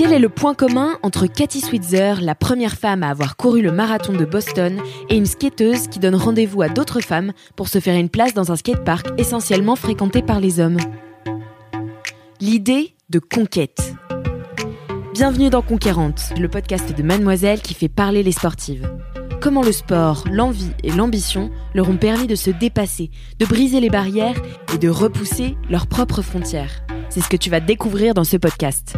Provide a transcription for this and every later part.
Quel est le point commun entre Cathy Switzer, la première femme à avoir couru le marathon de Boston, et une skateuse qui donne rendez-vous à d'autres femmes pour se faire une place dans un skatepark essentiellement fréquenté par les hommes? L'idée de conquête. Bienvenue dans Conquérante, le podcast de Mademoiselle qui fait parler les sportives. Comment le sport, l'envie et l'ambition leur ont permis de se dépasser, de briser les barrières et de repousser leurs propres frontières? C'est ce que tu vas découvrir dans ce podcast.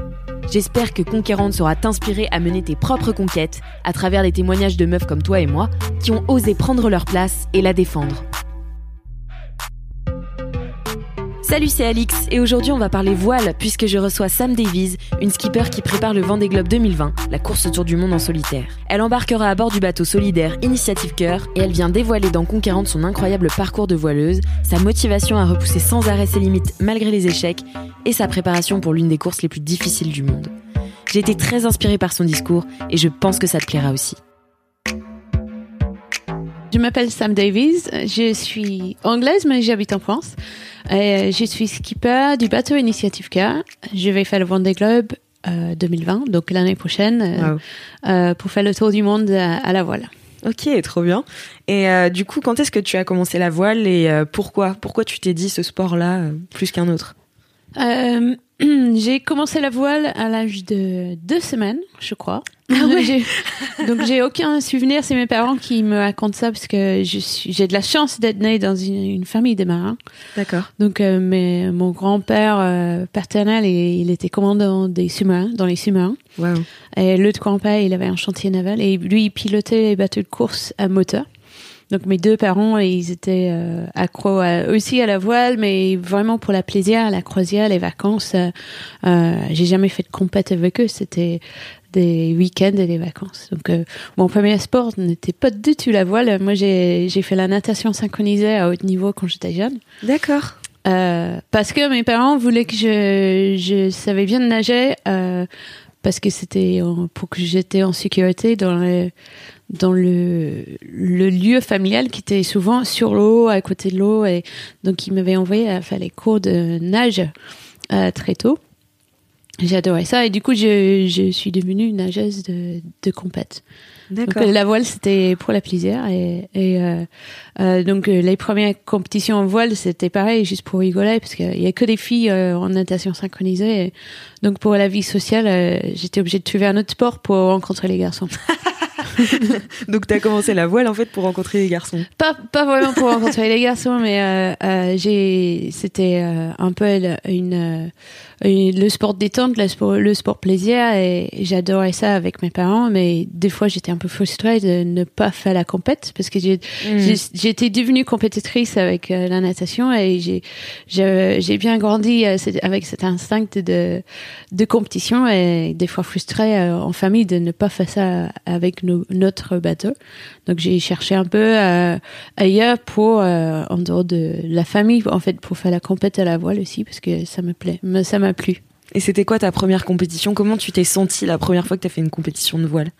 J'espère que Conquérante saura t'inspirer à mener tes propres conquêtes à travers des témoignages de meufs comme toi et moi qui ont osé prendre leur place et la défendre. Salut, c'est Alix et aujourd'hui on va parler voile puisque je reçois Sam Davies, une skipper qui prépare le Vendée Globe 2020, la course autour du monde en solitaire. Elle embarquera à bord du bateau solidaire Initiative Cœur et elle vient dévoiler dans Conquérante son incroyable parcours de voileuse, sa motivation à repousser sans arrêt ses limites malgré les échecs et sa préparation pour l'une des courses les plus difficiles du monde. J'ai été très inspirée par son discours et je pense que ça te plaira aussi. Je m'appelle Sam Davies, je suis anglaise mais j'habite en France. Et je suis skipper du bateau Initiative K. Je vais faire le Vendée Globe euh, 2020, donc l'année prochaine, euh, euh, pour faire le tour du monde à, à la voile. Ok, trop bien. Et euh, du coup, quand est-ce que tu as commencé la voile et euh, pourquoi? Pourquoi tu t'es dit ce sport-là euh, plus qu'un autre? Euh, j'ai commencé la voile à l'âge de deux semaines, je crois. Ah ouais. Donc j'ai aucun souvenir, c'est mes parents qui me racontent ça parce que j'ai de la chance d'être née dans une, une famille de marins. D'accord. Donc euh, mais mon grand-père euh, paternel, il, il était commandant des sous-marins, dans les sous-marins. Waouh. Et l'autre grand-père, il avait un chantier naval et lui, il pilotait les bateaux de course à moteur. Donc mes deux parents, ils étaient euh, accros à- aussi à la voile, mais vraiment pour la plaisir, la croisière, les vacances. Euh, euh, J'ai jamais fait de compète avec eux, c'était des week-ends et des vacances. Donc euh, mon premier sport n'était pas du tout la voile. Moi, j'ai fait la natation synchronisée à haut niveau quand j'étais jeune. D'accord. Euh, parce que mes parents voulaient que je, je savais bien nager euh, parce que c'était pour que j'étais en sécurité dans le dans le, le lieu familial qui était souvent sur l'eau à côté de l'eau et donc ils m'avaient envoyé à faire les cours de nage euh, très tôt. J'adorais ça et du coup je, je suis devenue une nageuse de, de compète. D'accord. la voile c'était pour la plaisir et, et euh, euh, donc euh, les premières compétitions en voile c'était pareil juste pour rigoler parce qu'il y a que des filles euh, en natation synchronisée et donc pour la vie sociale euh, j'étais obligée de trouver un autre sport pour rencontrer les garçons Donc t'as commencé la voile en fait pour rencontrer les garçons. pas pas vraiment pour rencontrer les garçons mais euh, euh, j'ai c'était euh, un peu une, le sport détente le sport le sport plaisir et j'adorais ça avec mes parents mais des fois j'étais un peu frustrée de ne pas faire la compète parce que j'ai j'ai- j'étais devenue compétitrice avec euh, la natation et j'ai bien grandi euh, avec cet instinct de de compétition et des fois frustrée euh, en famille de ne pas faire ça avec nos- notre bateau. Donc j'ai cherché un peu euh, ailleurs pour euh, en dehors de la famille en fait pour faire la compète à la voile aussi parce que ça me plaît ça m'a plu. Et c'était quoi ta première compétition? Comment tu t'es sentie la première fois que t'as fait une compétition de voile?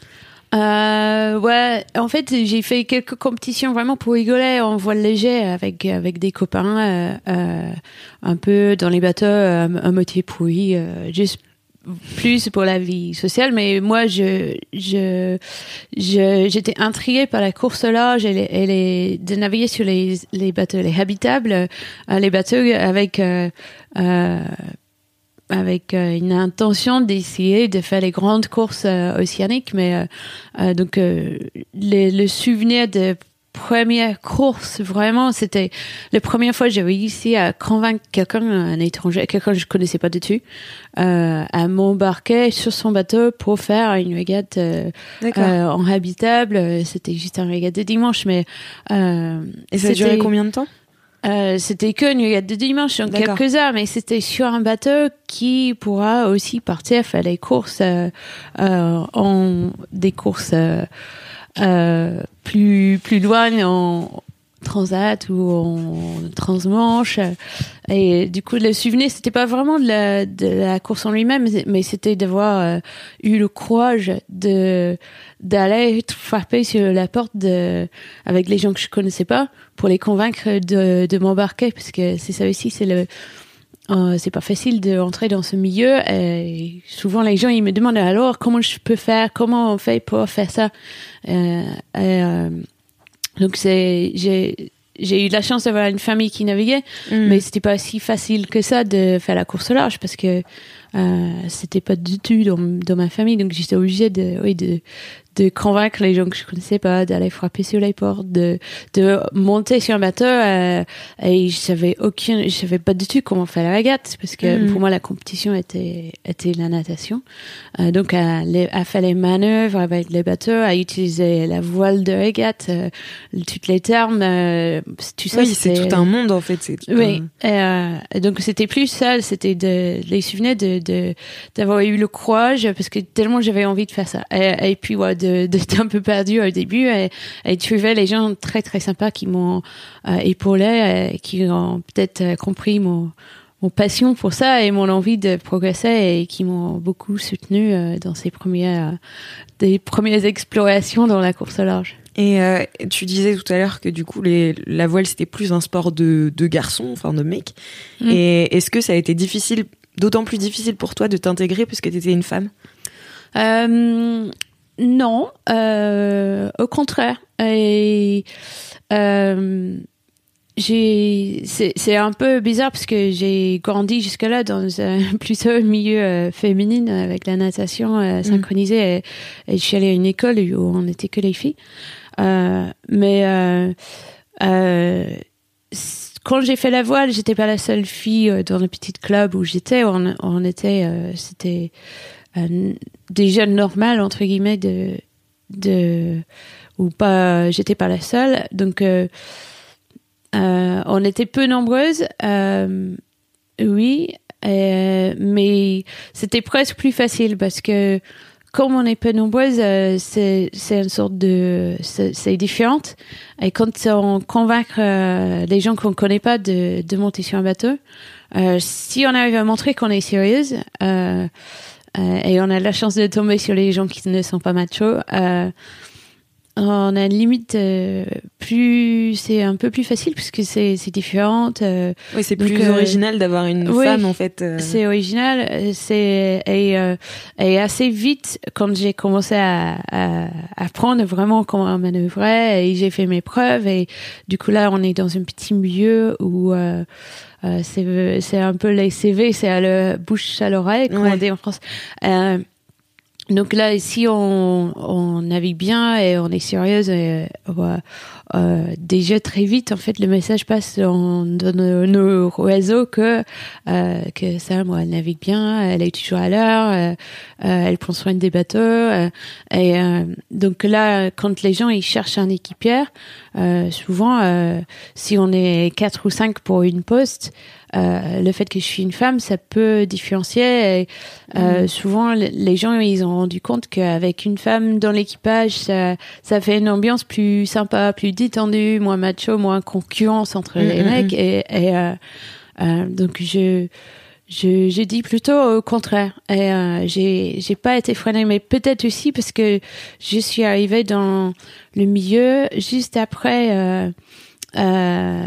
Euh, ouais, en fait, j'ai fait quelques compétitions vraiment pour rigoler en voile léger avec avec des copains, euh, euh, un peu dans les bateaux, un moitié pourri, juste plus pour la vie sociale. Mais moi, je je je- j'étais intriguée par la course au large et, les, et les, de naviguer sur les les bateaux, les habitables, les bateaux avec avec euh, une intention d'essayer de faire les grandes courses euh, océaniques, mais euh, euh, donc euh, le, le souvenir de première course vraiment c'était la première fois que j'ai réussi à convaincre quelqu'un un étranger quelqu'un que je connaissais pas du tout euh, à m'embarquer sur son bateau pour faire une régate euh, euh, en habitable. C'était juste un régate de dimanche mais euh, Et ça a duré combien de temps? Euh, c'était que New York de dimanche, en quelques heures, mais c'était sur un bateau qui pourra aussi partir faire des courses, euh, euh, en des courses plus plus loin en transat ou en transmanche. Et du coup, le souvenir, c'était pas vraiment de la, de la course en lui-même, mais c'était d'avoir euh, eu le courage de d'aller frapper sur la porte de, avec les gens que je connaissais pas pour les convaincre de, de m'embarquer, parce que c'est ça aussi, c'est le euh, c'est pas facile de rentrer dans ce milieu. Et souvent les gens ils me demandent alors comment je peux faire? Comment on fait pour faire ça? Euh, euh, donc c'est j'ai j'ai eu la chance d'avoir une famille qui naviguait, mm. mais c'était pas si facile que ça de faire la course au large parce que c'était pas du tout dans, dans ma famille, donc j'étais obligée de, oui, de, de convaincre les gens que je connaissais pas d'aller frapper sur les portes, de, de monter sur un bateau euh, et je savais aucun, je savais pas du tout comment faire la régate parce que mm. pour moi la compétition était était la natation. Euh, donc à, à, faire les manœuvres avec les bateaux, à utiliser la voile de régate, euh, toutes les termes, euh, tout ça. Oui, c'est tout un monde en fait. oui. Euh, donc c'était plus ça, c'était de les souvenirs de d'avoir eu le courage parce que tellement j'avais envie de faire ça. Et, et puis ouais, d'être un peu perdu au début et, et trouver les gens très très sympas qui m'ont euh, épaulé et qui ont peut-être euh, compris mon mon passion pour ça et mon envie de progresser et qui m'ont beaucoup soutenu euh, dans ces premières des premières explorations dans la course au large. Et tu disais tout à l'heure que du coup les, la voile c'était plus un sport de, de garçons, enfin de mecs. Mm. Et est-ce que ça a été difficile, d'autant plus difficile pour toi de t'intégrer puisque tu étais une femme? Euh, non, euh, au contraire. Et euh, c'est, un peu bizarre parce que j'ai grandi jusque-là dans un plutôt milieu féminin avec la natation mm. synchronisée et, je suis allée à une école où on n'était que les filles. Mais quand j'ai fait la voile, j'étais pas la seule fille dans le petit club où j'étais. On, on était, c'était euh, des jeunes normales entre guillemets de de ou pas j'étais pas la seule donc euh, euh, on était peu nombreuses oui mais c'était presque plus facile parce que comme on est peu nombreuses, c'est c'est une sorte de c'est différente. Et quand on convainc les gens qu'on connaît pas de, de monter sur un bateau, si on arrive à montrer qu'on est sérieuse, euh, et on a la chance de tomber sur les gens qui ne sont pas machos. Euh, on a une limite euh, plus c'est un peu plus facile puisque c'est c'est différente euh, oui c'est plus original d'avoir une femme en fait c'est original c'est et, et assez vite quand j'ai commencé à, à, apprendre vraiment comment manœuvrer et j'ai fait mes preuves et du coup là on est dans un petit milieu où euh, c'est c'est un peu les CV, c'est à la bouche à l'oreille, comme on dit en France. Euh, donc là, si on, on navigue bien et on est sérieuse, et, euh, euh, déjà très vite, en fait, le message passe dans, nos, réseaux que euh, que ça, moi, elle navigue bien, elle est toujours à l'heure, euh, euh, elle prend soin des bateaux. et donc là, quand les gens ils cherchent un équipière, souvent, si on est quatre ou cinq pour une poste, euh, le fait que je suis une femme, ça peut différencier. Et, euh, mm. Souvent, les gens, ils ont rendu compte qu'avec une femme dans l'équipage, ça, ça fait une ambiance plus sympa, plus détendue, moins macho, moins concurrence entre les mm, mm, mecs. Et, et euh, euh, donc, je, je, je dis plutôt au contraire. Et euh, j'ai, j'ai pas été freinée, mais peut-être aussi parce que je suis arrivée dans le milieu juste après. Euh, euh,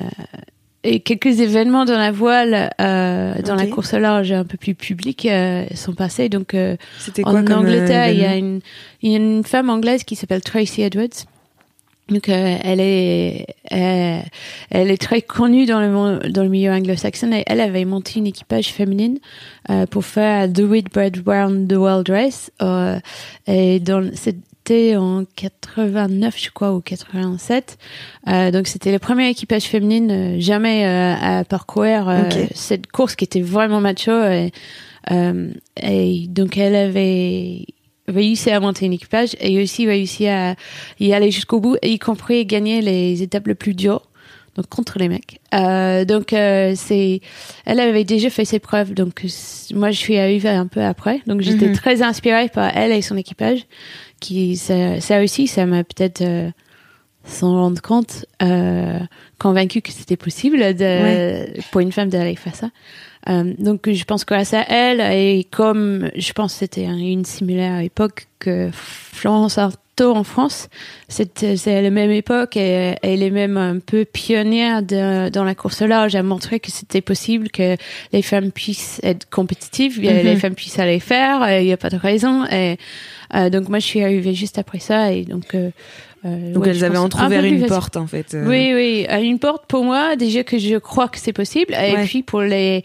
et quelques événements dans la voile, euh, dans la course au large un peu plus publique, euh, sont passés. Donc, euh, en euh, Angleterre, il y a une, il y a une femme anglaise qui s'appelle Tracy Edwards. Donc, euh, elle est, elle est très connue dans le dans le milieu anglo-saxon. Et elle avait monté une équipage féminine pour faire The Whitbread Round the World Race. et dans cette en 89, je crois, ou 87. Euh, donc c'était le premier équipage féminine euh, jamais euh, à parcourir cette course qui était vraiment macho. Et, et, donc elle avait réussi à monter un équipage et aussi réussi à y aller jusqu'au bout, y compris gagner les étapes les plus dures. donc contre les mecs. Euh, donc euh, c'est, elle avait déjà fait ses preuves, donc moi je suis arrivée un peu après, donc j'étais Mhm. très inspirée par elle et son équipage, qui ça, ça aussi ça m'a peut-être euh, sans rendre compte euh, convaincue que c'était possible de, Ouais. pour une femme d'aller faire ça. Euh, donc je pense grâce à elle et comme je pense que c'était un- une similaire époque que Florence Artaud en France, c'est c'est la même époque et elle est même un peu pionnière de, dans la course large. A montré que c'était possible que les femmes puissent être compétitives, et Mhm. les femmes puissent aller faire, et il n'y a pas de raison. Et euh, donc moi je suis arrivée juste après ça et donc euh, euh, Donc ouais, elles avaient un entrouvert plus une facile. porte en fait. euh. Oui, oui, une porte pour moi, déjà que je crois que c'est possible, et Ouais. puis pour les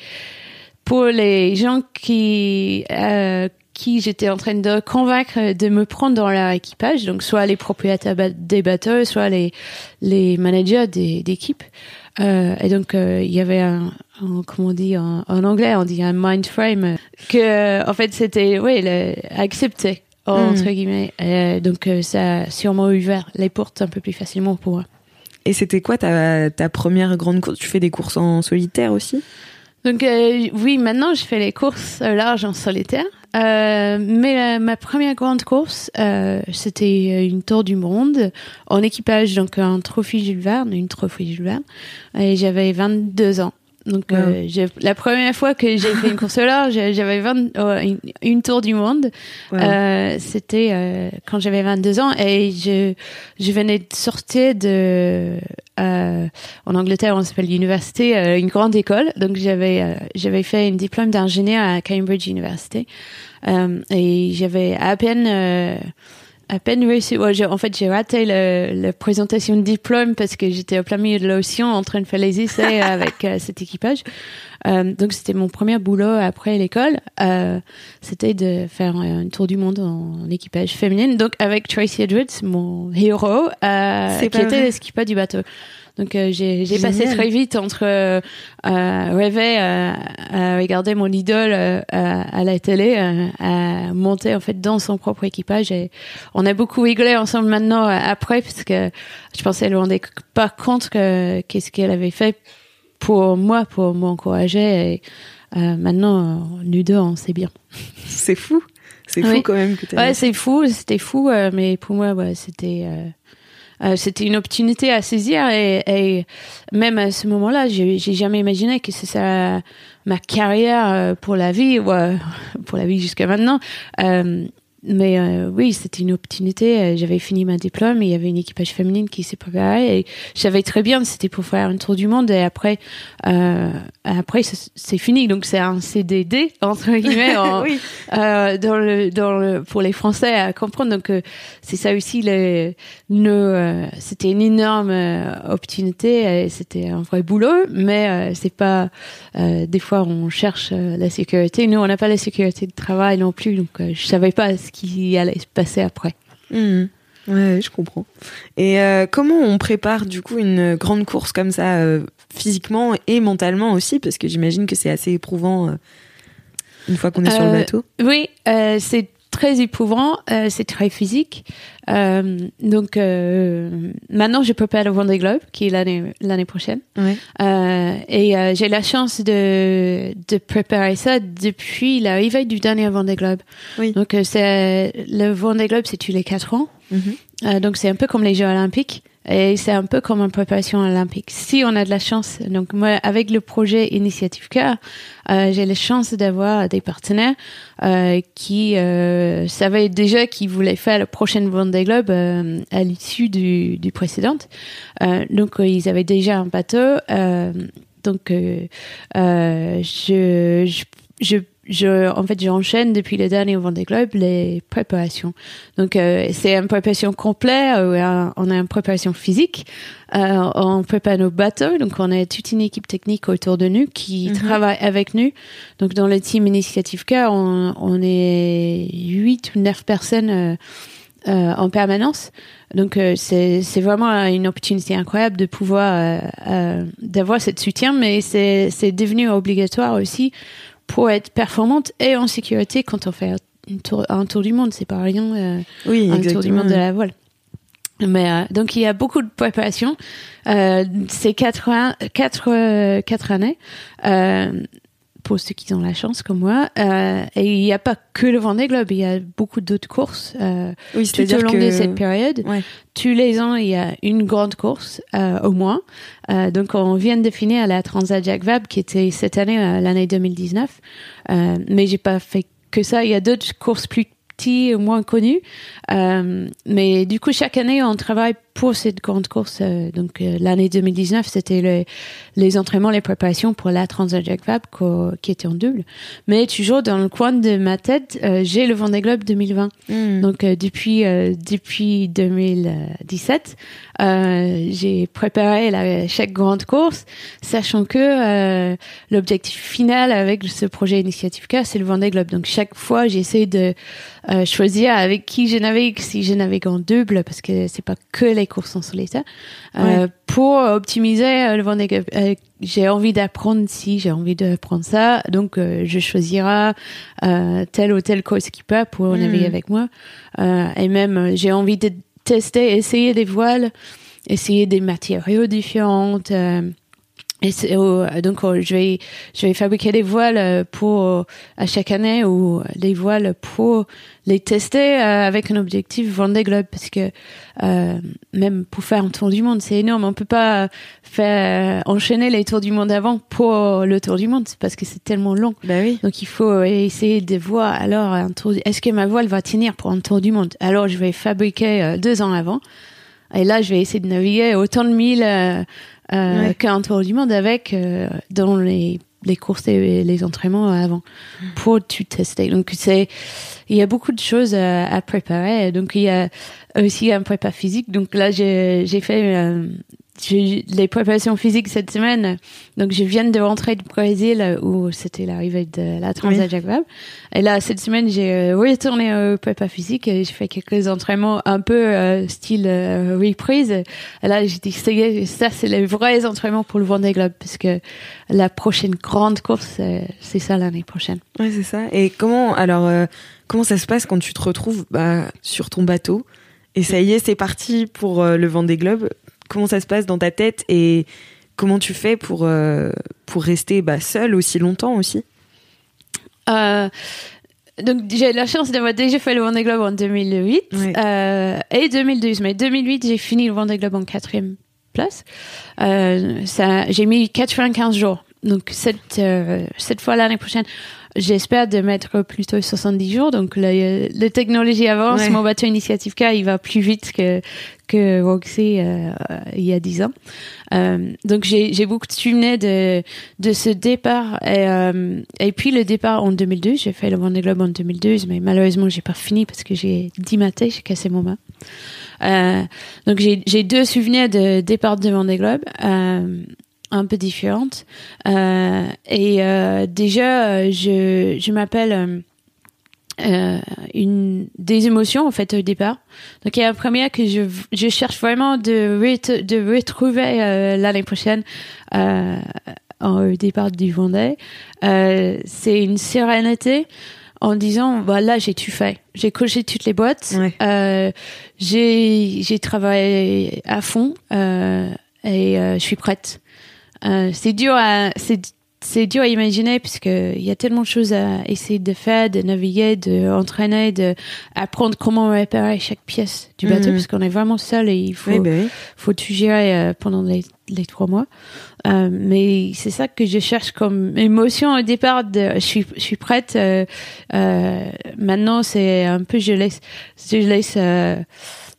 pour les gens qui euh, qui j'étais en train de convaincre de me prendre dans leur équipage, donc soit les propriétaires des bateaux, soit les les managers des d'équipes. Euh, et donc euh, il y avait un, un- comment on dit en, en anglais, on dit un mind frame euh, que en fait c'était oui le, accepté entre guillemets. Et donc euh, ça a sûrement ouvert les portes un peu plus facilement pour moi. Et c'était quoi ta, ta première grande course? Tu fais des courses en solitaire aussi? Donc euh, oui, maintenant je fais les courses au large en solitaire. Euh, mais la- ma première grande course, euh, c'était une tour du monde en équipage, donc un trophée Jules Verne, une trophée Jules Verne. Et j'avais 22 ans. Donc euh, j'ai- la première fois que j'ai fait une course au large, j'avais 20 oh, une, une tour du monde. Euh, c'était euh, quand j'avais 22 ans et je, je venais de sortir de euh, en Angleterre on s'appelle l'université euh, une grande école. Donc j'avais euh, j'avais fait un diplôme d'ingénieur à Cambridge University. Euh, et j'avais à peine euh, à peine réussi. Ouais, j'ai- en fait, j'ai raté le- la présentation de diplôme parce que j'étais au plein milieu de l'océan en train de faire les essais avec euh, cet équipage. Euh, donc, c'était mon premier boulot après l'école. Euh, c'était de faire un tour du monde en, en équipage féminine. Donc, avec Tracy Edwards, mon héros, euh, qui était le skipper du bateau. Donc, euh, j'ai j'ai passé très vite entre euh, euh, rêver euh, à regarder mon idole euh, à, la télé, euh, à monter en fait dans son propre équipage. Et on a beaucoup rigolé ensemble maintenant après parce que je pensais elle ne rendait pas compte que qu'est-ce qu'elle avait fait pour moi, pour m'encourager. Et euh, maintenant, nous deux, on sait bien. C'est fou. C'est fou Oui. quand même que Ouais, c'est fou, c'était fou, euh, mais pour moi, ouais, c'était euh, euh, c'était une opportunité à saisir et, et même à ce moment-là, j'ai j'ai jamais imaginé que ce serait ma carrière euh, pour la vie, ou pour la vie jusqu'à maintenant. Euh, mais euh, oui, c'était une opportunité. Euh, J'avais fini ma diplôme, et il y avait une équipage féminine qui s'est préparée et je savais très bien que c'était pour faire un tour du monde et après, euh, après c'est fini. Donc c'est un CDD entre guillemets en, oui. euh, dans le, dans le, pour les Français à comprendre. Donc, c'est ça aussi. Le, c'était une énorme opportunité. C'était un vrai boulot, mais c'est pas. des fois, on cherche la sécurité. Nous, on n'a pas la sécurité de travail non plus. Donc, je savais pas ce qui allait se passer après. Mhm. Ouais, je comprends. Et euh, comment on prépare du coup une grande course comme ça, euh, physiquement et mentalement aussi, parce que j'imagine que c'est assez éprouvant euh, une fois qu'on est sur le bateau. Oui, c'est très éprouvant, euh, c'est très physique. Euh, donc euh, maintenant, je prépare le Vendée Globe, qui est l'année l'année prochaine. Ouais. Euh, et euh, j'ai la chance de, de préparer ça depuis l'arrivée du dernier Vendée Globe. Oui. Donc euh, c'est le Vendée Globe, c'est tous les quatre ans. Mhm. Euh, donc c'est un peu comme les Jeux Olympiques et c'est un peu comme une préparation olympique. Si on a de la chance, donc moi avec le projet Initiative Cœur, euh, j'ai la chance d'avoir des partenaires euh, qui euh, savaient déjà qu'ils voulaient faire le prochain Vendée Globe euh, à l'issue du, du précédent. Euh, donc euh, ils avaient déjà un bateau. Donc je, je, je je, en fait, j'enchaîne depuis le dernier Vendée Globe les préparations. Donc, euh, c'est une préparation complète. euh, on a une préparation physique. Euh, on prépare nos bateaux. Donc, on a toute une équipe technique autour de nous qui Mhm. travaille avec nous. Donc, dans le team Initiative Cœur, on, on est huit ou neuf personnes euh, euh, en permanence. Donc, euh, c'est vraiment une opportunité incroyable de pouvoir d'avoir cette soutien, mais c'est c'est devenu obligatoire aussi pour être performante et en sécurité quand on fait une tour, un tour du monde. C'est pas rien, euh, Oui, un tour du monde de la voile. Mais euh, donc il y a beaucoup de préparation. Euh, c'est quatre, quatre, euh, quatre années. Pour ceux qui ont la chance comme moi. Euh, et il n'y a pas que le Vendée Globe, il y a beaucoup d'autres courses euh, Oui, tout au long que de cette période. Ouais. Tous les ans, il y a une grande course euh, au moins. Donc on vient de finir la Transat Jacques Vabre qui était cette année, l'année 2019. Euh, mais j'ai pas fait que ça. Il y a d'autres courses plus petites, moins connues. Mais du coup, chaque année, on travaille pour cette grande course. euh, donc euh, l'année 2019, c'était le- les entraînements, les préparations pour la Transat Jacques Vabre qu'au- qui était en double. Mais toujours dans le coin de ma tête, euh, j'ai le Vendée Globe 2020. Mm. Donc euh, depuis euh, depuis 2017, euh, j'ai préparé la, chaque grande course, sachant que euh, l'objectif final avec ce projet Initiative K, c'est le Vendée Globe. Donc chaque fois, j'essaie de euh, choisir avec qui je navigue, si je navigue en double, parce que c'est pas que les courses en solitaire, euh, pour optimiser euh, le Vendée. Euh, j'ai envie d'apprendre si j'ai envie d'apprendre ça, donc euh, je choisirai euh, tel ou tel co-skipper pour Mm. naviguer avec moi. Et même, j'ai envie de tester, essayer des voiles, essayer des matériaux différents. Euh, et donc, je vais, je vais fabriquer des voiles euh, pour à chaque année ou des voiles pour les tester euh, avec un objectif Vendée Globe parce que euh, même pour faire un tour du monde, c'est énorme. On peut pas faire enchaîner les tours du monde avant pour le tour du monde parce que c'est tellement long. Bah oui. Donc il faut essayer de voir alors un tour. Est-ce que ma voile va tenir pour un tour du monde? Alors je vais fabriquer euh, deux ans avant. Et là je vais essayer de naviguer autant de milles euh, euh, Ouais. qu'un tour du monde avec euh, dans les les courses et les entraînements avant pour tout tester. Donc c'est il y a beaucoup de choses à, à préparer. Donc il y a aussi un prépa physique. Donc là j'ai j'ai fait euh, j'ai les préparations physiques cette semaine. Donc je viens de rentrer du Brésil où c'était l'arrivée de la Transat Oui. Jacques Vabre. Et là cette semaine j'ai euh, retourné au prépa physique et j'ai fait quelques entraînements un peu euh, style euh, reprise. Et là j'ai dit ça c'est les vrais entraînements pour le Vendée Globe parce que la prochaine grande course c'est ça l'année prochaine. Ouais, c'est ça. Et comment, alors, euh, comment ça se passe quand tu te retrouves bah, sur ton bateau? Et ça y est, c'est parti pour euh, le Vendée Globe Comment ça se passe dans ta tête et comment tu fais pour, euh, pour rester bah, seul aussi longtemps aussi? Euh, donc j'ai la chance d'avoir déjà fait le Vendée Globe en 2008 Ouais. euh, et 2012. Mais 2008 j'ai fini le Vendée Globe en quatrième place. Euh, ça, j'ai mis 95 jours. Donc cette cette fois l'année prochaine, j'espère de mettre plutôt 70 jours. Donc la, la technologie avance. Ouais. Mon bateau Initiative K il va plus vite que que Roxy euh, il y a 10 ans. Euh, donc j'ai beaucoup de souvenirs de de ce départ et euh, et puis le départ en 2012. J'ai fait le Vendée Globe en 2012, mais malheureusement j'ai pas fini parce que j'ai dimaté, j'ai cassé mon main. Euh, donc j'ai j'ai deux souvenirs de départ de Vendée Globe. Euh, un peu différentes euh, et euh, déjà euh, je je m'appelle euh, euh, une des émotions en fait au départ. Donc il y a la première que je je cherche vraiment de ret- de retrouver euh, l'année prochaine euh, au départ du Vendée. Euh, c'est une sérénité en disant voilà j'ai tout fait, j'ai coché toutes les boîtes, Ouais. euh, j'ai j'ai travaillé à fond euh, et euh, je suis prête. Euh, c'est dur à c'est c'est dur à imaginer puisque il y a tellement de choses à essayer de faire, de naviguer, de entraîner, de apprendre comment réparer chaque pièce du bateau Mhm. parce qu'on est vraiment seul et il faut Oui, bah oui. faut tout gérer euh, pendant les, les trois mois. Euh, mais c'est ça que je cherche comme émotion au départ. De, je suis je suis prête. euh, euh, maintenant c'est un peu je laisse je laisse euh,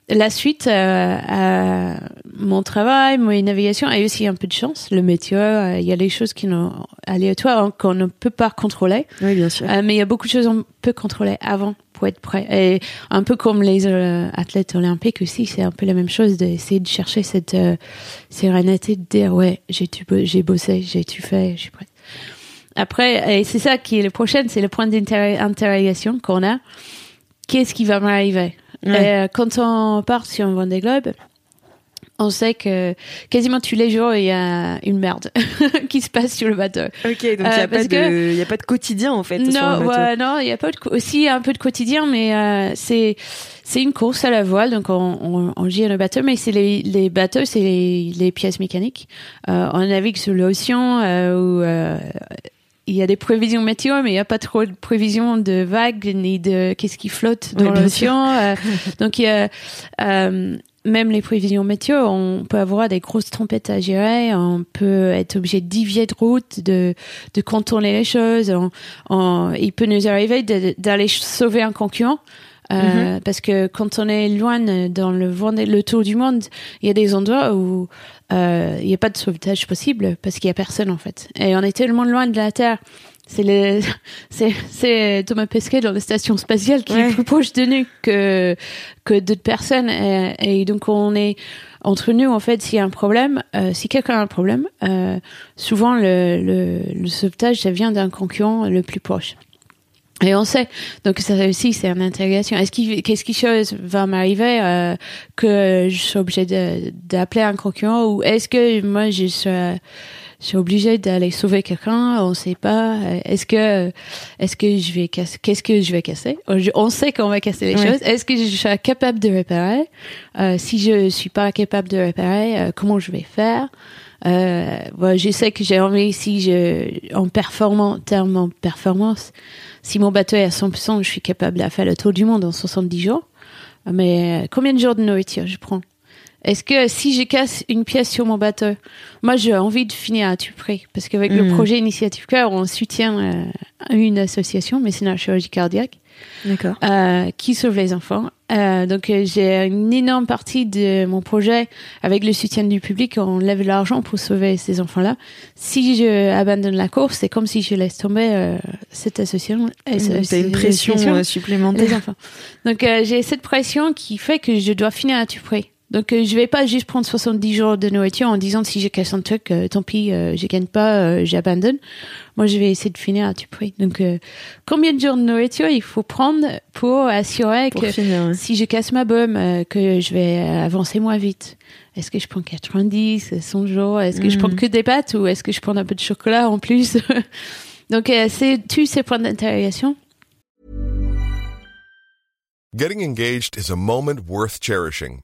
la suite euh, à mon travail, mes navigations et aussi un peu de chance. Le météo, euh, il y a des choses qui sont aléatoires hein, qu'on ne peut pas contrôler. Oui, bien sûr. Euh, mais il y a beaucoup de choses qu'on peut contrôler avant pour être prêt. Et un peu comme les euh, athlètes olympiques aussi, c'est un peu la même chose d'essayer de chercher cette sérénité de dire ouais, j'ai j'ai bossé, j'ai tout fait, je suis prête. Après, et c'est ça qui est le prochain, c'est le point d'interrogation qu'on a. Qu'est-ce qui va m'arriver? Ouais. Et, euh, Quand on part sur un Vendée Globe, on sait que quasiment tous les jours il y a une merde qui se passe sur le bateau. Ok, donc il n'y a, pas de, y a pas de quotidien en fait. Non, sur le bateau. non, il y a pas de, aussi un peu de quotidien, mais euh, c'est c'est une course à la voile, donc on, on, on gire le bateau, mais c'est les, les bateaux, c'est les, les pièces mécaniques. Euh, on navigue sur l'océan euh, euh, il y a des prévisions météo, mais il n'y a pas trop de prévisions de vagues ni de qu'est-ce qui flotte dans Oui, l'océan. Euh, donc il y a euh, même les prévisions météo, on peut avoir des grosses tempêtes à gérer, on peut être obligé de dévier de route, de, de contourner les choses. On- on- il peut nous arriver d'aller sauver un concurrent. Euh, Parce que quand on est loin dans le, tour du monde, il y a des endroits où euh, il n'y a pas de sauvetage possible parce qu'il y a personne en fait. Et on est tellement loin de la Terre. C'est le, c'est, c'est Thomas Pesquet dans la station spatiale qui Ouais. est plus proche de nous que que d'autres personnes. Et, et donc on est entre nous en fait. S'il y a un problème, euh, si quelqu'un a un problème, euh, souvent le, le, le sauvetage ça vient d'un concurrent le plus proche. Et on sait, donc ça aussi c'est une interrogation. Est-ce qu'il, qu'est-ce qui chose va m'arriver euh, que je suis obligée de, d'appeler un concurrent ou est-ce que moi je suis, je suis obligée d'aller sauver quelqu'un? On sait pas. Est-ce que, est-ce que je vais casser Qu'est-ce que je vais casser? On sait qu'on va casser les choses. Est-ce que je suis capable de réparer? Euh, Si je suis pas capable de réparer, euh, comment je vais faire? Euh, voilà, je sais que j'ai envie, si je, en performant, terme en performance, si mon bateau est à 100%, je suis capable de faire le tour du monde en 70 jours. Mais euh, combien de jours de nourriture je prends? Est-ce que si je casse une pièce sur mon bateau, moi j'ai envie de finir à tout prix Parce qu'avec le Mhm. projet Initiative Cœur, on soutient euh, une association, mécénat chirurgie cardiaque, euh, qui sauve les enfants. Euh, donc euh, j'ai une énorme partie de mon projet avec le soutien du public. On lève l'argent pour sauver ces enfants-là. Si je abandonne la course, c'est comme si je laisse tomber euh, cette association. et ce- T'as une pression les supplémentaire. enfants. Donc j'ai cette pression qui fait que je dois finir à tout prix. Donc euh, je vais pas juste prendre 70 jours de nourriture en disant si je casse un truc, euh, tant pis, euh, je gagne pas, euh, j'abandonne. Moi je vais essayer de finir à tout prix. Donc euh, combien de jours de nourriture il faut prendre pour assurer Pour que finir. ouais. si je casse ma bombe, euh, que je vais avancer moins vite? Est-ce que je prends 90, 100 jours? Est-ce que je Mhm. prends que des pâtes ou est-ce que je prends un peu de chocolat en plus? Donc euh, c'est tous ces points d'interrogation. Getting engaged is a moment worth cherishing.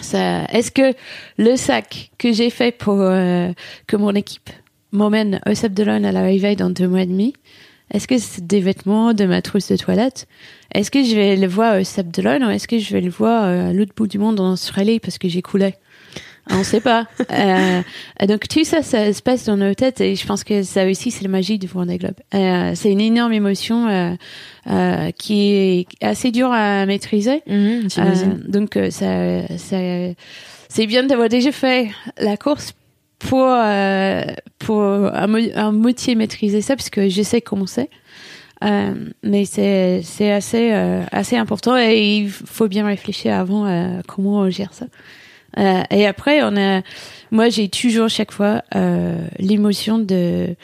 Est-ce que le sac que j'ai fait pour euh, que mon équipe m'emmène au Sable d'Olonne à l'arrivée dans deux mois et demi, est-ce que c'est des vêtements, de ma trousse de toilette? Est-ce que je vais le voir au Sable d'Olonne ou est-ce que je vais le voir euh, à l'autre bout du monde en Australie parce que j'ai coulé On sait pas. euh, donc tout ça, ça se passe dans nos têtes et je pense que ça aussi, c'est la magie du Vendée Globe. Euh, c'est une énorme émotion euh, euh, qui est assez dure à maîtriser. Mhm. Euh, donc euh, ça, ça, c'est bien d'avoir déjà fait la course pour euh, pour moitié maîtriser ça parce que je sais comment c'est. Euh, mais c'est c'est assez euh, assez important et il faut bien réfléchir avant à comment on gère ça. Euh, et après on a moi j'ai toujours chaque fois euh, l'émotion de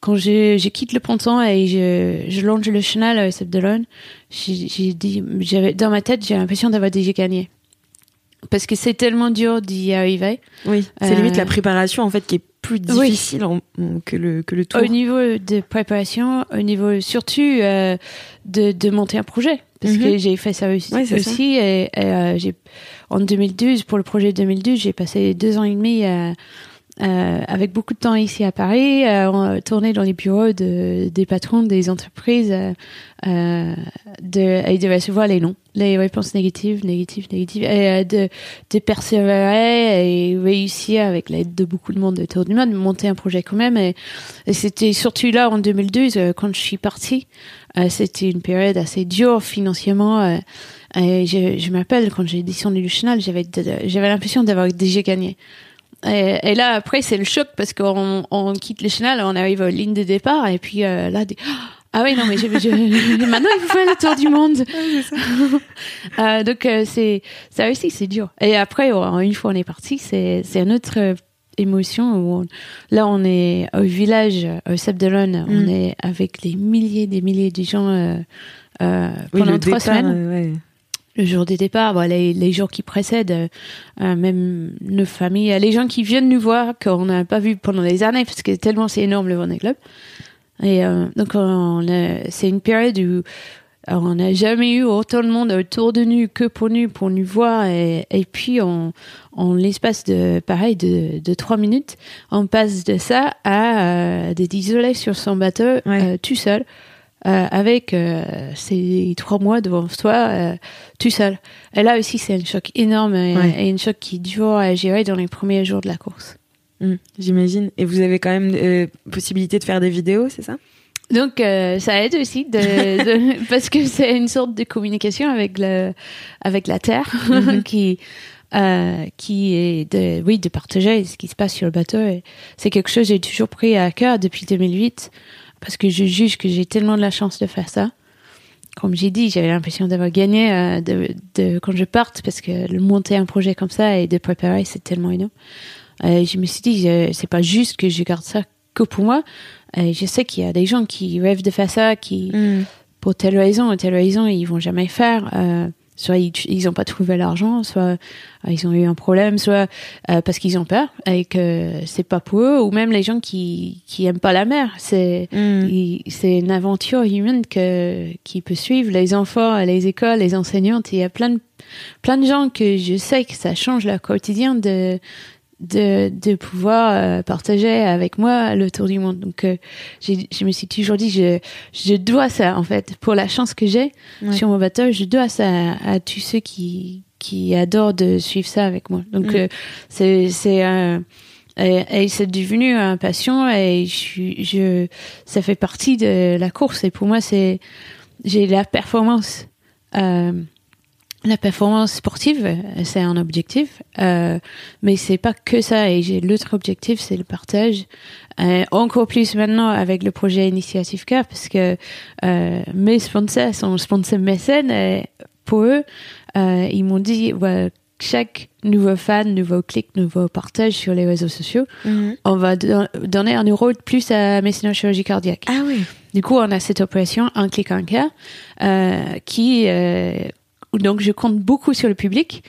quand je, je quitte le ponton et je, je longe le chenal à Sable d'Olonne, j'ai dit, j'avais, dans ma tête, j'ai l'impression d'avoir déjà gagné. Parce que c'est tellement dur d'y arriver. Oui, c'est euh, limite la préparation en fait qui est plus difficile en- que le que le tour. Au niveau de préparation, au niveau surtout euh, de, de monter un projet. Parce Mhm. que j'ai fait ça aussi. Ouais, ça. et, et, euh, j'ai, en 2012, pour le projet 2012, j'ai passé deux ans et demi à, euh, avec beaucoup de temps ici à Paris, euh, on tournait dans les bureaux de, des patrons des entreprises euh, euh, de, et de recevoir les noms, les réponses négatives, négatives, négatives, et euh, de, de persévérer et réussir avec l'aide de beaucoup de monde autour du monde, monter un projet quand même. Et, et c'était surtout là en 2012 euh, quand je suis partie. C'était une période assez dure financièrement. et je, je m'appelle quand j'ai descendu du chenal, j'avais j'avais l'impression d'avoir déjà gagné. Et, et là après c'est le choc parce qu'on on quitte le chenal, on arrive aux lignes de départ et puis euh, là des- ah oui non mais je, je- maintenant il faut faire le tour du monde. Euh, donc euh, c'est ça aussi c'est dur. Et après oh, une fois on est parti c'est c'est une autre émotion où on- là on est au village au Sable d'Olonne, on Mm. est avec les milliers des milliers de gens euh, euh, Oui, pendant le trois départ, semaines euh, ouais. Le jour des départs, bon, les, les jours qui précèdent, euh, euh, même nos familles, euh, les gens qui viennent nous voir qu'on n'a pas vu pendant des années, parce que tellement c'est énorme le Vendée Club. Et euh, donc on a- c'est une période où on n'a jamais eu autant de monde autour de nous que pour nous, pour nous voir. Et, et puis on, en l'espace de pareil de, de trois minutes, on passe de ça à euh, d'être isolé sur son bateau Ouais. euh, tout seul. Euh, avec euh, ces trois mois devant toi euh, tout seul. Et là aussi, c'est un choc énorme et, Ouais. et un choc qui est dur à gérer dans les premiers jours de la course. Mm, J'imagine. Et vous avez quand même euh, possibilité de faire des vidéos, c'est ça? Donc, euh, ça aide aussi de, de- parce que c'est une sorte de communication avec le, avec la terre Mhm. qui, euh, qui est de, oui, de partager ce qui se passe sur le bateau. C'est quelque chose que j'ai toujours pris à cœur depuis 2008 parce que je juge que j'ai tellement de la chance de faire ça. Comme j'ai dit, j'avais l'impression d'avoir gagné euh, de, de, quand je parte parce que le monter un projet comme ça et de préparer, c'est tellement énorme. Euh, je me suis dit, c'est pas juste que je garde ça que pour moi. Euh, je sais qu'il y a des gens qui rêvent de faire ça, qui, pour telle raison ou telle raison, ils vont jamais faire. Soit ils ils ont pas trouvé l'argent, soit euh, ils ont eu un problème, soit euh, parce qu'ils ont peur et que c'est pas pour eux, ou même les gens qui qui aiment pas la mer. C'est Mm. c'est une aventure humaine que qui peut suivre les enfants, les écoles, les enseignantes. Il y a plein de plein de gens que je sais que ça change leur quotidien de de, de pouvoir euh, partager avec moi le tour du monde. Donc, euh, je me suis toujours dit, je, je dois ça, en fait, pour la chance que j'ai Ouais. sur mon bateau, je dois ça à, à tous ceux qui, qui adorent de suivre ça avec moi. Donc, Mm. euh, c'est, c'est, et, et c'est devenu un passion et je, je, ça fait partie de la course. Et pour moi, c'est, j'ai la performance, euh, la performance sportive, c'est un objectif, euh, mais c'est pas que ça. Et j'ai l'autre objectif, c'est le partage. Euh, encore plus maintenant avec le projet Initiative Car, parce que euh, mes sponsors sont sponsors mécènes. Et pour eux, euh, ils m'ont dit, ouais, chaque nouveau fan, nouveau clic, nouveau partage sur les réseaux sociaux, Mhm. on va don- donner un euro de plus à mécénat chirurgie cardiaque. Ah oui. Du coup, on a cette opération un clic un cas euh, qui euh, donc je compte beaucoup sur le public.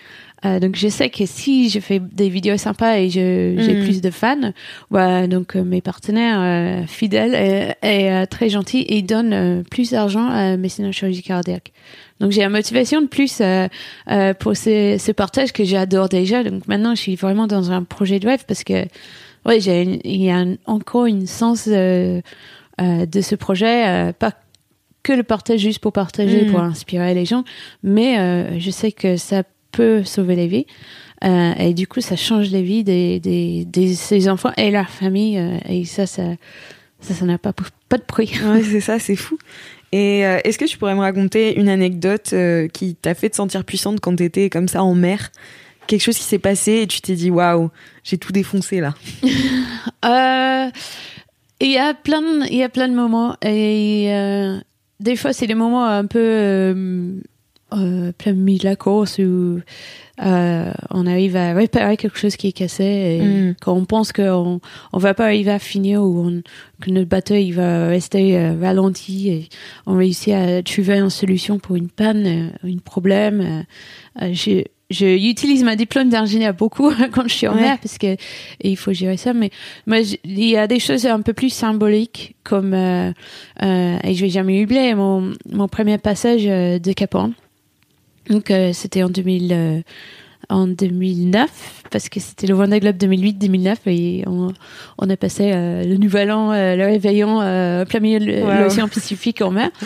Euh, donc je sais que si je fais des vidéos sympas et j'ai Mhm. plus de fans, ouais, donc euh, mes partenaires euh, fidèles et, euh, très gentils, ils donnent plus d'argent à mécénat chirurgie cardiaque. Donc j'ai une motivation de plus euh, euh, pour ce, ce partage que j'adore déjà. Donc maintenant je suis vraiment dans un projet de rêve parce que ouais, j'ai il y a un- encore une sens euh, euh, de ce projet, euh, pas que le partage juste pour partager, Mm. pour inspirer les gens, mais euh, je sais que ça peut sauver les vies. Euh, et du coup, ça change les vies des, des, des ces enfants et leur famille. euh, et ça, ça, ça, ça n'a pas, pas de prix. Ouais, c'est ça, c'est fou. Et euh, est-ce que tu pourrais me raconter une anecdote qui t'a fait te sentir puissante quand t'étais comme ça en mer? Quelque chose qui s'est passé et tu t'es dit waouh, j'ai tout défoncé là. Il y a plein, il y a plein de moments et des fois c'est des moments un peu euh, euh, plein milieu de la course où euh, on arrive à réparer quelque chose qui est cassé et Mm. quand on pense qu'on on va pas arriver à finir ou on- que notre bateau il va rester euh, ralenti et on réussit à trouver une solution pour une panne, un problème. Je, utilise ma diplôme d'ingénieur beaucoup quand je suis en Ouais. mer parce que il faut gérer ça. Mais, mais il y a des choses un peu plus symboliques comme euh, euh, et je vais jamais oublier mon mon premier passage euh, de Cap Horn. Donc euh, c'était en 2000. euh, en 2009 parce que c'était le Vendée Globe 2008-2009 et on, on, a passé euh, le Nouvel An, euh, le réveillon euh, plein milieu de l'océan Pacifique en mer.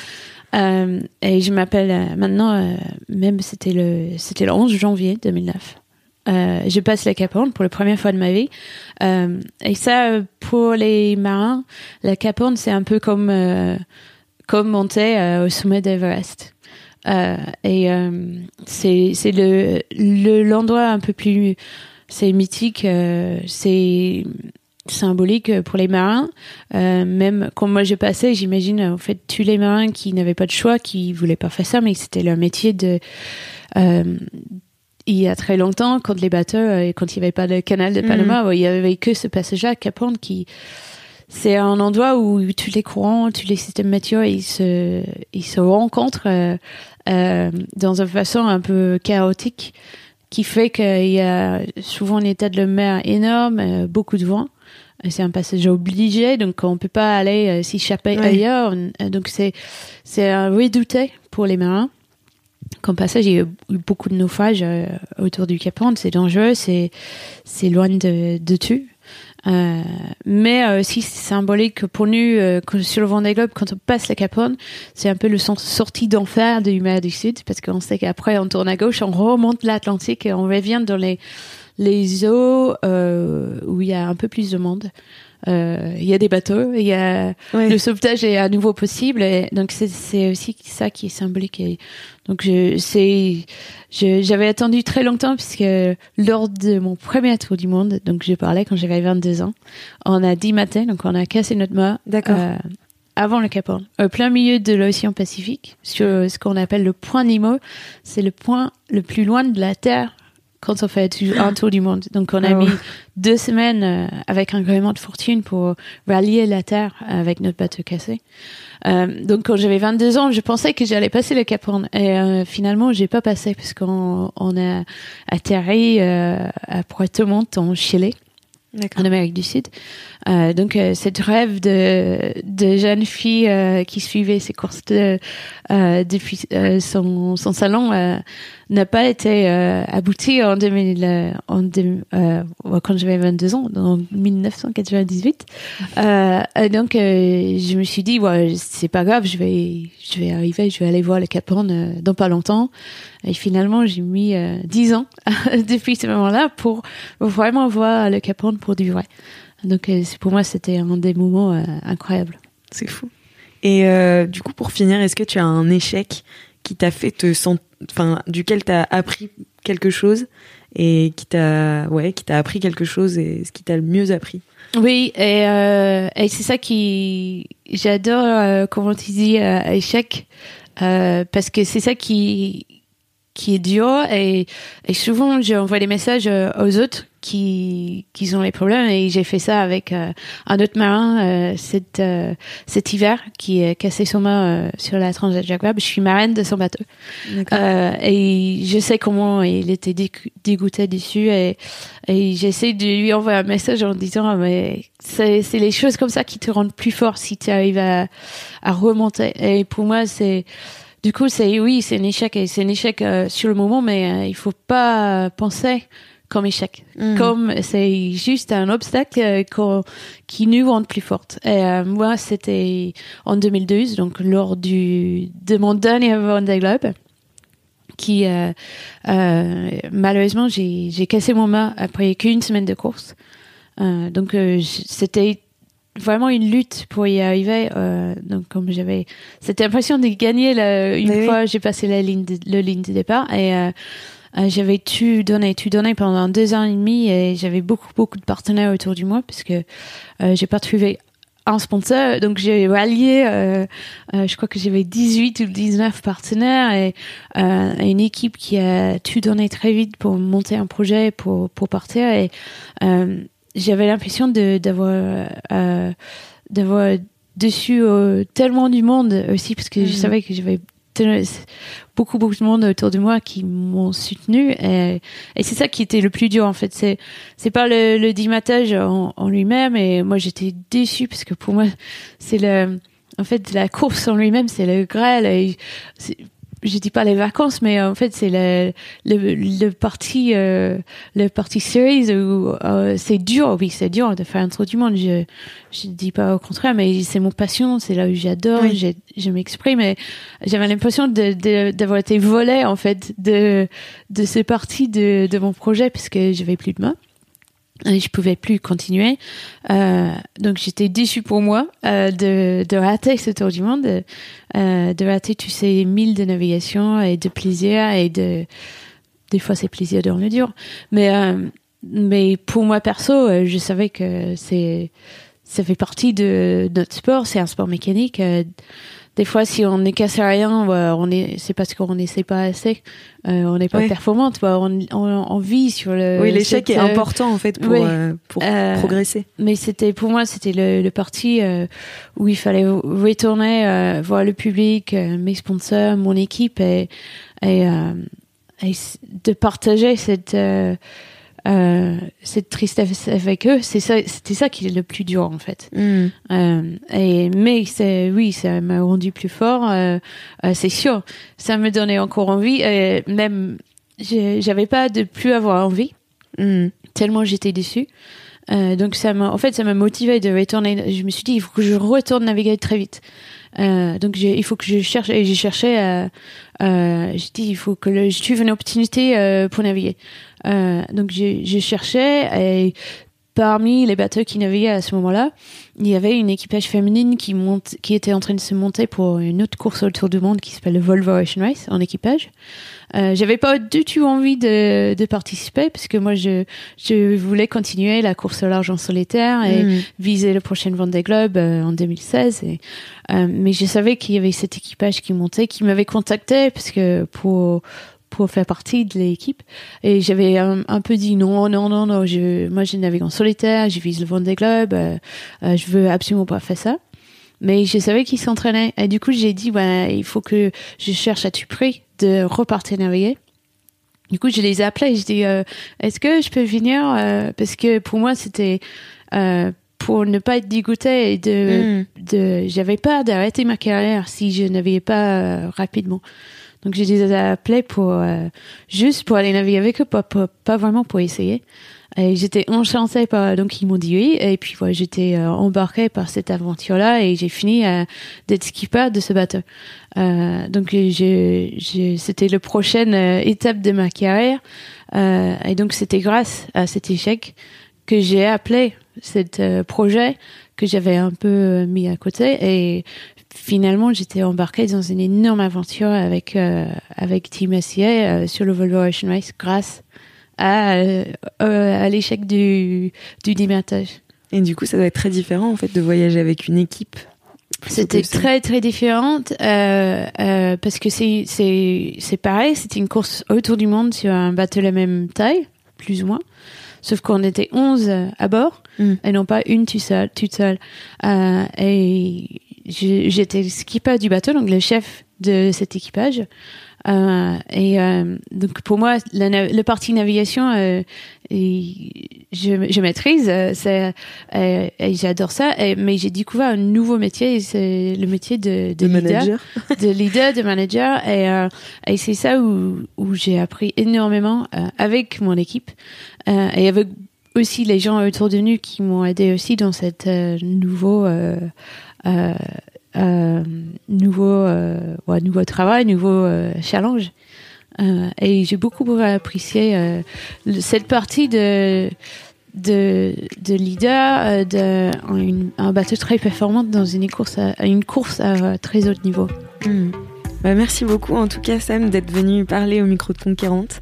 Euh, et je m'appelle maintenant, même c'était le c'était le 11 janvier 2009. je passe la Cap pour la première fois de ma vie. et ça, pour les marins, la Cap c'est un peu comme comme monter au sommet d'Everest. Euh, et euh, c'est c'est le l'endroit un peu plus c'est mythique, euh, c'est symbolique pour les marins. Euh, même quand moi j'ai passé, j'imagine en fait tous les marins qui n'avaient pas de choix, qui voulaient pas faire ça, mais c'était leur métier de. Euh, il y a très longtemps, quand les bateaux, et quand il n'y avait pas le canal de Panama, mhm. il y avait que ce passage à Cap Horn qui c'est un endroit où tous les courants, tous les systèmes météo, ils se, ils se rencontrent euh, euh, dans une façon un peu chaotique qui fait qu'il y a souvent un état de la mer énorme, euh, beaucoup de vent. C'est un passage obligé, donc on peut pas aller euh, s'échapper ailleurs. Donc c'est c'est redouté pour les marins. Comme passage, il y a eu beaucoup de naufrages autour du Cap Horn. C'est dangereux, c'est c'est loin de de tout. Euh, mais euh, aussi symbolique pour nous euh, sur le Vendée Globe quand on passe la Capone, c'est un peu le sens sortie d'enfer du mer du Sud parce qu'on sait qu'après on tourne à gauche, on remonte l'Atlantique et on revient dans les les eaux euh, où il y a un peu plus de monde. Euh, il y a des bateaux, il y a le sauvetage est à nouveau possible. Et donc c'est aussi ça qui est symbolique. Et donc c'est j'avais attendu très longtemps puisque lors de mon premier tour du monde, donc je parlais quand j'avais 22 ans, on a dit matin, donc on a cassé notre mât. D'accord. Euh, avant le Cap Horn, au plein milieu de l'océan Pacifique, sur ce qu'on appelle le point Nemo, c'est le point le plus loin de la Terre quand on fait un tour du monde. Donc, on a ah mis deux semaines euh, avec un gréement de fortune pour rallier la Terre avec notre bateau cassé. Euh, donc, quand j'avais 22 ans, je pensais que j'allais passer le Cap Horn. Et euh, finalement, j'ai pas passé parce qu'on on a atterri euh, à Puerto Montt en Chili en Amérique du Sud. Euh, donc euh, cette rêve de, de jeune fille euh, qui suivait ses courses de, euh, depuis euh, son, son salon n'a pas été abouti en 2000, en quand j'avais 22 ans, en 1998. donc je me suis dit ouais c'est pas grave, je vais je vais arriver, je vais aller voir le Cap Horn dans pas longtemps. Et finalement j'ai mis 10 ans depuis ce moment-là pour vraiment voir le Cap Horn pour du vrai. Donc euh, pour moi, c'était un des moments euh, incroyables. C'est fou. Et euh, du coup, pour finir, est-ce que tu as un échec qui t'a fait te sentir, enfin, duquel t'as appris quelque chose et qui t'a, ouais, qui t'a appris quelque chose et ce qui t'a le mieux appris? Oui, et, euh, et c'est ça qui, j'adore euh, comment tu dis échec parce que c'est ça qui qui est dur et, et souvent j'envoie des messages aux autres qui, qui ont les problèmes et j'ai fait ça avec euh, un autre marin euh, cet, euh, cet hiver qui a cassé son main sur la Transat Jacques Je suis marraine de son bateau. Et je sais comment il était dégoûté dessus et, et j'essaie de lui envoyer un message en disant ah, mais c'est les choses comme ça qui te rendent plus fort si tu arrives à, à remonter. Et pour moi c'est du coup, c'est oui, c'est un échec et c'est un échec sur le moment, mais il faut pas penser comme échec. Mm. Comme c'est juste un obstacle euh, qui nous rend plus forte. Et euh, moi, c'était en 2012, donc lors du, de mon dernier Vendée Globe, qui euh, euh malheureusement j'ai cassé mon mât après qu'une semaine de course. Euh, donc c'était vraiment une lutte pour y arriver. donc comme j'avais cette impression de gagner la, une fois j'ai passé la ligne de, le ligne de départ et euh, j'avais tout donné, tout donné pendant deux ans et demi et j'avais beaucoup, beaucoup de partenaires autour du moi puisque euh, j'ai pas trouvé un sponsor. Donc j'ai rallié, euh, euh, je crois que j'avais 18 ou 19 partenaires et euh, une équipe qui a tout donné très vite pour monter un projet, pour, pour partir. Et euh, j'avais l'impression de, d'avoir, d'avoir dessus tellement du monde aussi parce que je mhm. savais que j'avais beaucoup beaucoup de monde autour de moi qui m'ont soutenu et, et c'est ça qui était le plus dur en fait c'est c'est pas le, le dimatage en, en lui-même et moi j'étais déçue parce que pour moi c'est le en fait la course en lui-même c'est le grêle et je dis pas les vacances, mais en fait c'est le le, le parti euh, le parti series où euh, c'est dur, oui c'est dur de faire un tour du monde. Je je dis pas au contraire, mais c'est mon passion, c'est là où j'adore, Oui. je m'exprime. Et j'avais l'impression de de- d'avoir été volée en fait de de ce parti de de mon projet puisque j'avais plus de main. Et je pouvais plus continuer. Euh, donc j'étais déçue pour moi euh, de, de rater ce tour du monde, euh, de rater tous ces milles de navigation et de plaisir et de des fois c'est plaisir dans le dur. Mais euh, mais pour moi perso, euh, je savais que c'est ça fait partie de notre sport. C'est un sport mécanique. Des fois, si on n'est cassé à rien, on est, c'est parce qu'on n'essaie pas assez. Euh, on n'est pas Ouais. performante. on, on, on vit sur le. oui, l'échec est euh, important en fait pour, euh, pour Euh, progresser. mais c'était pour moi c'était le, le parti euh, où il fallait retourner euh, voir le public, euh, mes sponsors, mon équipe et et, euh, et de partager cette euh, cette tristesse avec eux. C'est ça, c'était ça qui est le plus dur en fait. Mm. Euh, et mais c'est oui, ça m'a rendu plus fort, euh, euh, c'est sûr. Ça me donnait encore envie. Et même j'avais pas de plus avoir envie Mm. tellement j'étais déçue. Euh, donc ça m'a, en fait, ça m'a motivé de retourner. Je me suis dit, il faut que je retourne naviguer très vite. Euh, donc il faut que je cherche et j'ai cherché. Euh, euh, j'ai dit, il faut que le- je trouve une opportunité euh, pour naviguer. Euh, donc j'ai cherché et parmi les bateaux qui naviguaient à ce moment-là, il y avait une équipage féminine qui monte, qui était en train de se monter pour une autre course autour du monde qui s'appelle le Volvo Ocean Race en équipage. Euh, j'avais pas du tout envie de, de participer parce que moi je je voulais continuer la course au large en solitaire et Mm. viser le prochain Vendée Globe euh, en 2016 et euh, mais je savais qu'il y avait cet équipage qui montait qui m'avait contacté parce que pour pour faire partie de l'équipe. Et j'avais un, un peu dit non non non non je moi je navigue en solitaire je vise le Vendée Globe euh, euh, je veux absolument pas faire ça. Mais je savais qu'ils s'entraînaient. Et du coup j'ai dit il faut que je cherche à tout prix de repartir naviguer. Du coup je les ai appelés. Je dis euh, est-ce que je peux venir euh, parce que pour moi c'était euh, pour ne pas être dégoûté et de Mm. de j'avais peur d'arrêter ma carrière si je naviguais pas euh, rapidement donc je les appelés pour euh, juste pour aller naviguer avec eux pas, pas, pas vraiment pour essayer. Et j'étais enchantée par donc ils m'ont dit oui. Et puis voilà j'étais euh, embarquée par cette aventure là et j'ai fini euh, d'être skipper de ce bateau. Euh, donc c'était la prochaine euh, étape de ma carrière. Et donc c'était grâce à cet échec que j'ai appelé cet projet que j'avais un peu mis à côté. Et finalement j'étais embarquée dans une énorme aventure avec euh, avec Team SCA euh, sur le Volvo Ocean Race grâce à, euh, euh, à l'échec du du démarrage. Et du coup, ça doit être très différent en fait de voyager avec une équipe. C'était très très différente parce que c'est c'est pareil, c'était une course autour du monde sur un bateau de la même taille, plus ou moins. Sauf qu'on était 11 à bord Mm. et non pas une toute seule. Toute seule. Euh, et j'étais le skipper du bateau, donc le chef de cet équipage. Euh, et euh, donc pour moi, la, na- le parti navigation, euh, et je, je maîtrise, euh, c'est, euh, et j'adore ça. Et, mais j'ai découvert un nouveau métier, c'est le métier de, de De leader manager. de leader, de manager, et, euh, et c'est ça où, où j'ai appris énormément euh, avec mon équipe euh, et avec aussi les gens autour de nous qui m'ont aidé aussi dans cette euh, nouveau nouveau euh, ouais, nouveau travail, nouveau euh, challenge. Euh, et j'ai beaucoup apprécié euh, cette partie de de, de leader euh, de un, bateau très performant dans une course à, une course à très haut niveau. Mm. Bah, merci beaucoup en tout cas Sam d'être venu parler au micro de Conquérante.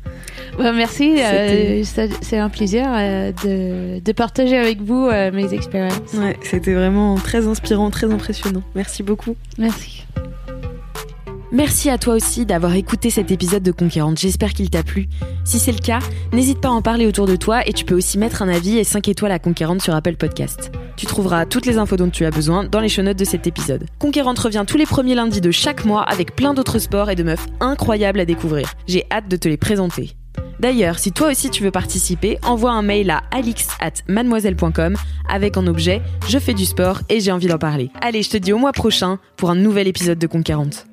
Merci, euh, c'est un plaisir euh, de, de partager avec vous euh, mes expériences. Ouais, c'était vraiment très inspirant, très impressionnant. Merci beaucoup. Merci. Merci à toi aussi d'avoir écouté cet épisode de Conquérante, j'espère qu'il t'a plu. Si c'est le cas, n'hésite pas à en parler autour de toi et tu peux aussi mettre un avis et 5 étoiles à Conquérante sur Apple Podcast. Tu trouveras toutes les infos dont tu as besoin dans les show notes de cet épisode. Conquérante revient tous les premiers lundis de chaque mois avec plein d'autres sports et de meufs incroyables à découvrir. J'ai hâte de te les présenter. D'ailleurs, si toi aussi tu veux participer, envoie un mail à alix at avec en objet Je fais du sport et j'ai envie d'en parler. Allez, je te dis au mois prochain pour un nouvel épisode de Conquérante.